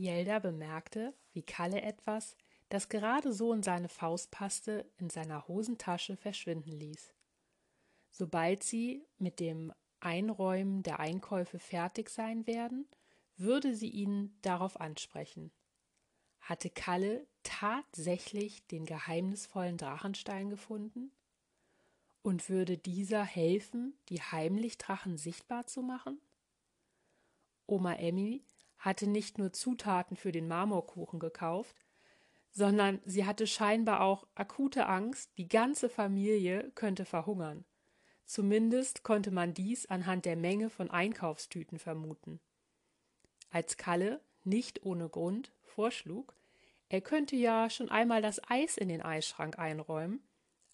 Jelda bemerkte, wie Kalle etwas, das gerade so in seine Faust passte, in seiner Hosentasche verschwinden ließ. Sobald sie mit dem Einräumen der Einkäufe fertig sein werden, würde sie ihn darauf ansprechen. Hatte Kalle tatsächlich den geheimnisvollen Drachenstein gefunden? Und würde dieser helfen, die Heimlichdrachen sichtbar zu machen? Oma Emmy hatte nicht nur Zutaten für den Marmorkuchen gekauft, sondern sie hatte scheinbar auch akute Angst, die ganze Familie könnte verhungern. Zumindest konnte man dies anhand der Menge von Einkaufstüten vermuten. Als Kalle, nicht ohne Grund, vorschlug, er könnte ja schon einmal das Eis in den Eisschrank einräumen,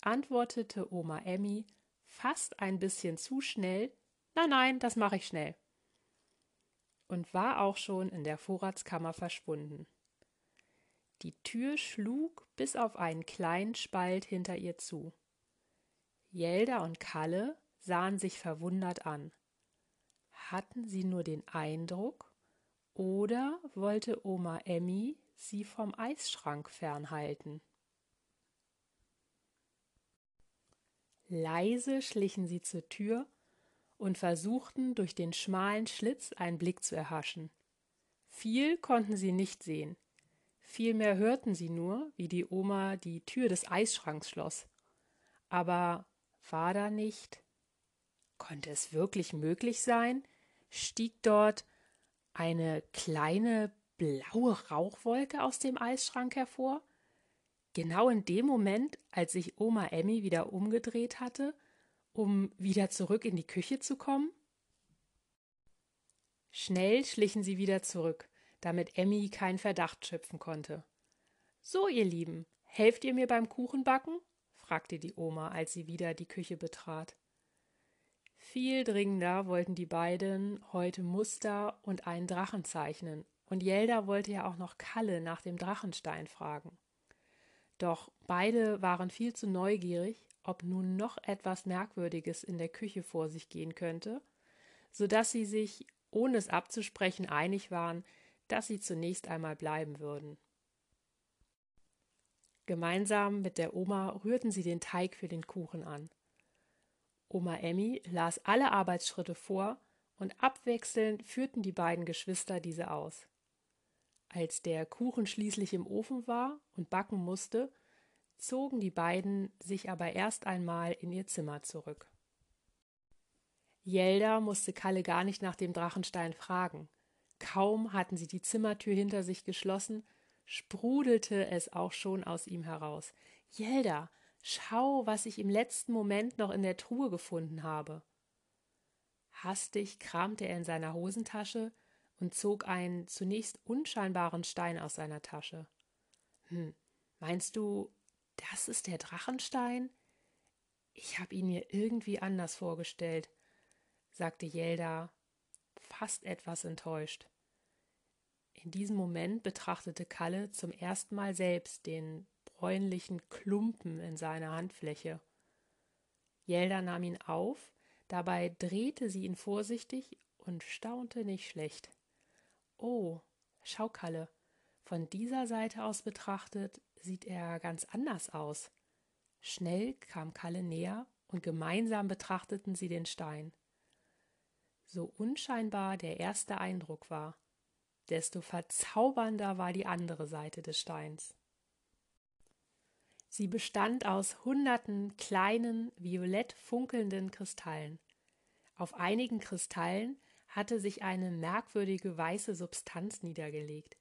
antwortete Oma Emmy fast ein bisschen zu schnell Nein, nein, das mache ich schnell. Und war auch schon in der Vorratskammer verschwunden. Die Tür schlug bis auf einen kleinen Spalt hinter ihr zu. Jelda und Kalle sahen sich verwundert an. Hatten sie nur den Eindruck, oder wollte Oma Emmy sie vom Eisschrank fernhalten? Leise schlichen sie zur Tür und versuchten durch den schmalen Schlitz einen Blick zu erhaschen. Viel konnten sie nicht sehen, Vielmehr hörten sie nur, wie die Oma die Tür des Eisschranks schloss. Aber war da nicht? Konnte es wirklich möglich sein? Stieg dort eine kleine blaue Rauchwolke aus dem Eisschrank hervor? Genau in dem Moment, als sich Oma Emmy wieder umgedreht hatte, um wieder zurück in die Küche zu kommen? Schnell schlichen sie wieder zurück, damit Emmy keinen Verdacht schöpfen konnte. So, ihr Lieben, helft ihr mir beim Kuchenbacken? fragte die Oma, als sie wieder die Küche betrat. Viel dringender wollten die beiden heute Muster und einen Drachen zeichnen, und Jelda wollte ja auch noch Kalle nach dem Drachenstein fragen. Doch beide waren viel zu neugierig, ob nun noch etwas Merkwürdiges in der Küche vor sich gehen könnte, so dass sie sich, ohne es abzusprechen, einig waren, dass sie zunächst einmal bleiben würden. Gemeinsam mit der Oma rührten sie den Teig für den Kuchen an. Oma Emmy las alle Arbeitsschritte vor und abwechselnd führten die beiden Geschwister diese aus. Als der Kuchen schließlich im Ofen war und backen musste, zogen die beiden sich aber erst einmal in ihr Zimmer zurück. Jelda musste Kalle gar nicht nach dem Drachenstein fragen. Kaum hatten sie die Zimmertür hinter sich geschlossen, sprudelte es auch schon aus ihm heraus. Jelda, schau, was ich im letzten Moment noch in der Truhe gefunden habe. Hastig kramte er in seiner Hosentasche und zog einen zunächst unscheinbaren Stein aus seiner Tasche. Hm, meinst du, das ist der Drachenstein? Ich habe ihn mir irgendwie anders vorgestellt, sagte Jelda fast etwas enttäuscht. In diesem Moment betrachtete Kalle zum ersten Mal selbst den bräunlichen Klumpen in seiner Handfläche. Jelda nahm ihn auf, dabei drehte sie ihn vorsichtig und staunte nicht schlecht. Oh, schau, Kalle, von dieser Seite aus betrachtet sieht er ganz anders aus. Schnell kam Kalle näher und gemeinsam betrachteten sie den Stein so unscheinbar der erste Eindruck war, desto verzaubernder war die andere Seite des Steins. Sie bestand aus hunderten kleinen, violett funkelnden Kristallen. Auf einigen Kristallen hatte sich eine merkwürdige weiße Substanz niedergelegt.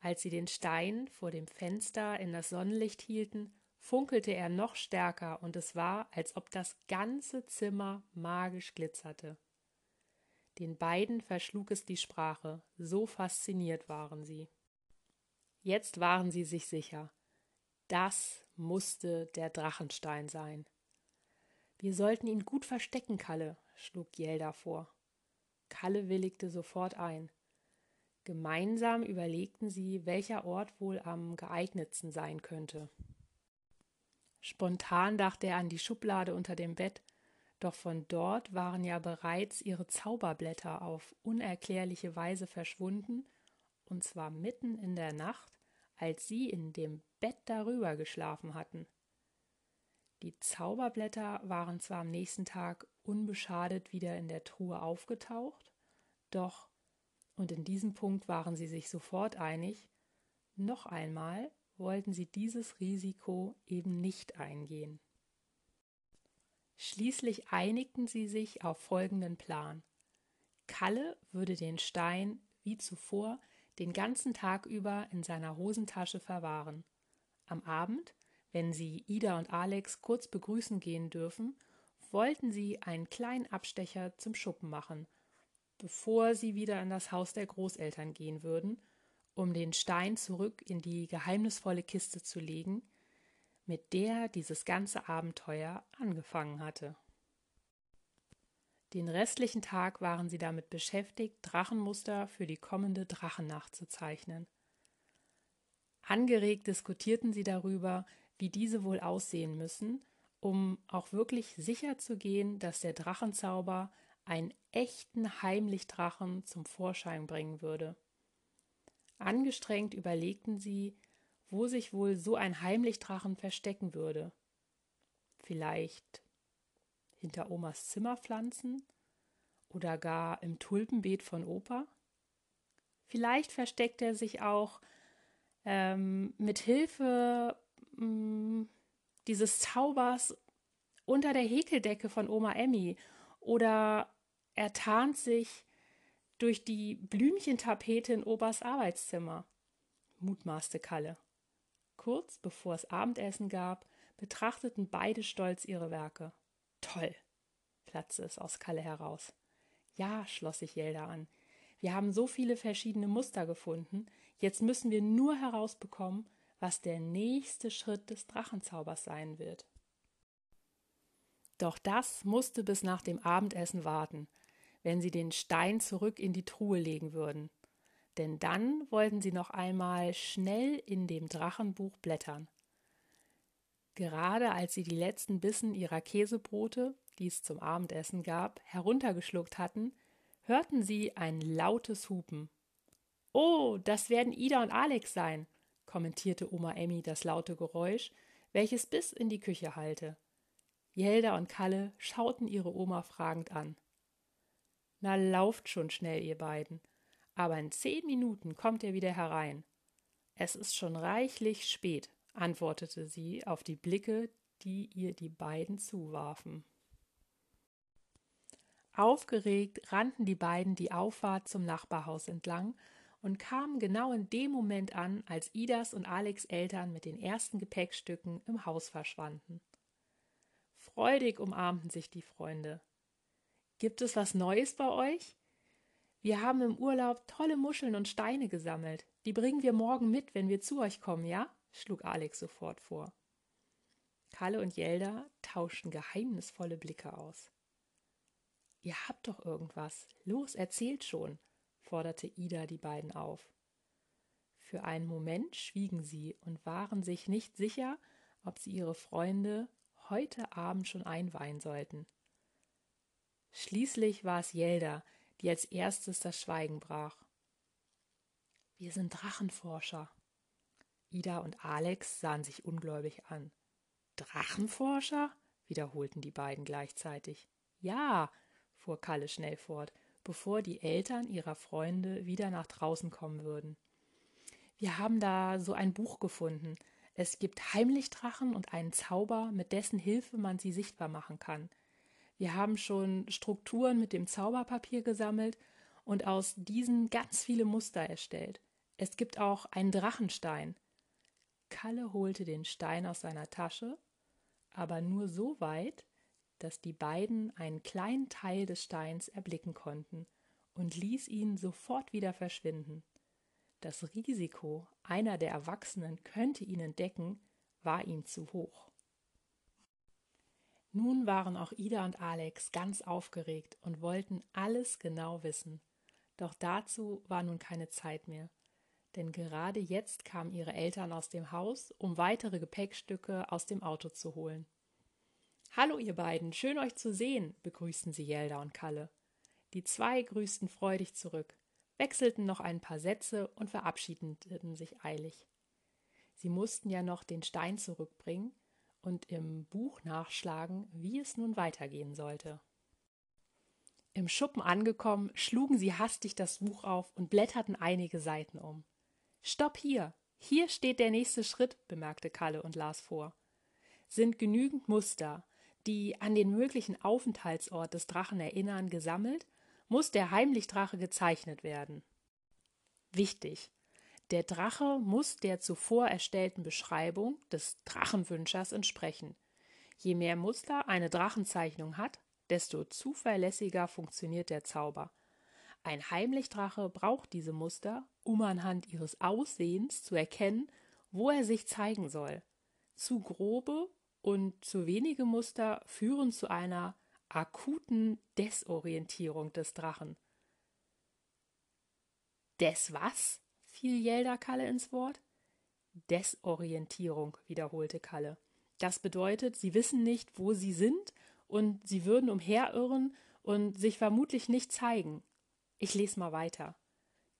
Als sie den Stein vor dem Fenster in das Sonnenlicht hielten, funkelte er noch stärker, und es war, als ob das ganze Zimmer magisch glitzerte. Den beiden verschlug es die Sprache, so fasziniert waren sie. Jetzt waren sie sich sicher. Das musste der Drachenstein sein. Wir sollten ihn gut verstecken, Kalle, schlug Jelda vor. Kalle willigte sofort ein. Gemeinsam überlegten sie, welcher Ort wohl am geeignetsten sein könnte. Spontan dachte er an die Schublade unter dem Bett, doch von dort waren ja bereits ihre Zauberblätter auf unerklärliche Weise verschwunden und zwar mitten in der Nacht, als sie in dem Bett darüber geschlafen hatten. Die Zauberblätter waren zwar am nächsten Tag unbeschadet wieder in der Truhe aufgetaucht, doch, und in diesem Punkt waren sie sich sofort einig, noch einmal wollten sie dieses Risiko eben nicht eingehen. Schließlich einigten sie sich auf folgenden Plan. Kalle würde den Stein, wie zuvor, den ganzen Tag über in seiner Hosentasche verwahren. Am Abend, wenn sie Ida und Alex kurz begrüßen gehen dürfen, wollten sie einen kleinen Abstecher zum Schuppen machen, bevor sie wieder in das Haus der Großeltern gehen würden, um den Stein zurück in die geheimnisvolle Kiste zu legen, mit der dieses ganze Abenteuer angefangen hatte. Den restlichen Tag waren sie damit beschäftigt, Drachenmuster für die kommende Drachennacht zu zeichnen. Angeregt diskutierten sie darüber, wie diese wohl aussehen müssen, um auch wirklich sicher zu gehen, dass der Drachenzauber einen echten Heimlichdrachen zum Vorschein bringen würde. Angestrengt überlegten sie, wo sich wohl so ein Heimlichdrachen verstecken würde. Vielleicht hinter Omas Zimmerpflanzen oder gar im Tulpenbeet von Opa? Vielleicht versteckt er sich auch ähm, mit Hilfe mm, dieses Zaubers unter der Häkeldecke von Oma Emmy oder er tarnt sich durch die Blümchentapete in Opas Arbeitszimmer, mutmaßte Kalle. Kurz bevor es Abendessen gab, betrachteten beide stolz ihre Werke. Toll, platzte es aus Kalle heraus. Ja, schloss sich Jelda an. Wir haben so viele verschiedene Muster gefunden. Jetzt müssen wir nur herausbekommen, was der nächste Schritt des Drachenzaubers sein wird. Doch das musste bis nach dem Abendessen warten, wenn sie den Stein zurück in die Truhe legen würden. Denn dann wollten sie noch einmal schnell in dem Drachenbuch blättern. Gerade als sie die letzten Bissen ihrer Käsebrote, die es zum Abendessen gab, heruntergeschluckt hatten, hörten sie ein lautes Hupen. Oh, das werden Ida und Alex sein, kommentierte Oma Emmy das laute Geräusch, welches bis in die Küche hallte. Jelda und Kalle schauten ihre Oma fragend an. Na, lauft schon schnell, ihr beiden. Aber in zehn Minuten kommt er wieder herein. Es ist schon reichlich spät, antwortete sie auf die Blicke, die ihr die beiden zuwarfen. Aufgeregt rannten die beiden die Auffahrt zum Nachbarhaus entlang und kamen genau in dem Moment an, als Idas und Alex Eltern mit den ersten Gepäckstücken im Haus verschwanden. Freudig umarmten sich die Freunde. Gibt es was Neues bei euch? Wir haben im Urlaub tolle Muscheln und Steine gesammelt. Die bringen wir morgen mit, wenn wir zu euch kommen, ja? schlug Alex sofort vor. Kalle und Jelda tauschten geheimnisvolle Blicke aus. Ihr habt doch irgendwas. Los, erzählt schon, forderte Ida die beiden auf. Für einen Moment schwiegen sie und waren sich nicht sicher, ob sie ihre Freunde heute Abend schon einweihen sollten. Schließlich war es Jelda, die als erstes das Schweigen brach. Wir sind Drachenforscher, Ida und Alex sahen sich ungläubig an. Drachenforscher? wiederholten die beiden gleichzeitig. Ja, fuhr Kalle schnell fort, bevor die Eltern ihrer Freunde wieder nach draußen kommen würden. Wir haben da so ein Buch gefunden. Es gibt Heimlichdrachen und einen Zauber, mit dessen Hilfe man sie sichtbar machen kann. Wir haben schon Strukturen mit dem Zauberpapier gesammelt und aus diesen ganz viele Muster erstellt. Es gibt auch einen Drachenstein. Kalle holte den Stein aus seiner Tasche, aber nur so weit, dass die beiden einen kleinen Teil des Steins erblicken konnten und ließ ihn sofort wieder verschwinden. Das Risiko, einer der Erwachsenen könnte ihn entdecken, war ihm zu hoch. Nun waren auch Ida und Alex ganz aufgeregt und wollten alles genau wissen. Doch dazu war nun keine Zeit mehr denn gerade jetzt kamen ihre Eltern aus dem Haus, um weitere Gepäckstücke aus dem Auto zu holen. Hallo, ihr beiden, schön euch zu sehen, begrüßten sie Jelda und Kalle. Die zwei grüßten freudig zurück. wechselten noch ein paar Sätze und verabschiedeten sich eilig. Sie mussten ja noch den Stein zurückbringen und im Buch nachschlagen, wie es nun weitergehen sollte. Im Schuppen angekommen, schlugen sie hastig das Buch auf und blätterten einige Seiten um. Stopp hier! Hier steht der nächste Schritt, bemerkte Kalle und las vor. Sind genügend Muster, die an den möglichen Aufenthaltsort des Drachen erinnern, gesammelt, muss der Heimlichdrache gezeichnet werden. Wichtig, der Drache muss der zuvor erstellten Beschreibung des Drachenwünschers entsprechen. Je mehr Muster eine Drachenzeichnung hat, desto zuverlässiger funktioniert der Zauber. Ein Heimlichdrache braucht diese Muster, um anhand ihres Aussehens zu erkennen, wo er sich zeigen soll. Zu grobe und zu wenige Muster führen zu einer akuten Desorientierung des Drachen. Des was? Fiel Jelda Kalle ins Wort. Desorientierung, wiederholte Kalle. Das bedeutet, sie wissen nicht, wo sie sind und sie würden umherirren und sich vermutlich nicht zeigen. Ich lese mal weiter.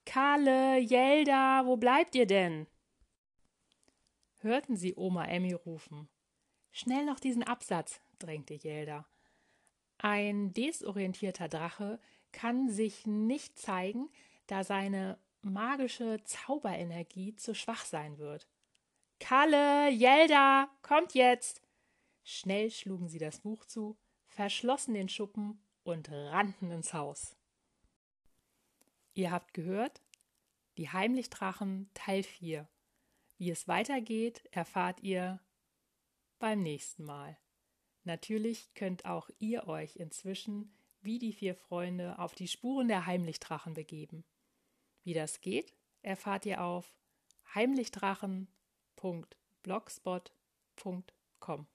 Kalle, Jelda, wo bleibt ihr denn? Hörten sie Oma Emmy rufen. Schnell noch diesen Absatz, drängte Jelda. Ein desorientierter Drache kann sich nicht zeigen, da seine magische Zauberenergie zu schwach sein wird. Kalle, Jelda, kommt jetzt! Schnell schlugen sie das Buch zu, verschlossen den Schuppen und rannten ins Haus. Ihr habt gehört, die Heimlichdrachen Teil 4. Wie es weitergeht, erfahrt ihr beim nächsten Mal. Natürlich könnt auch ihr euch inzwischen wie die vier Freunde auf die Spuren der Heimlichdrachen begeben. Wie das geht, erfahrt ihr auf heimlichdrachen.blogspot.com.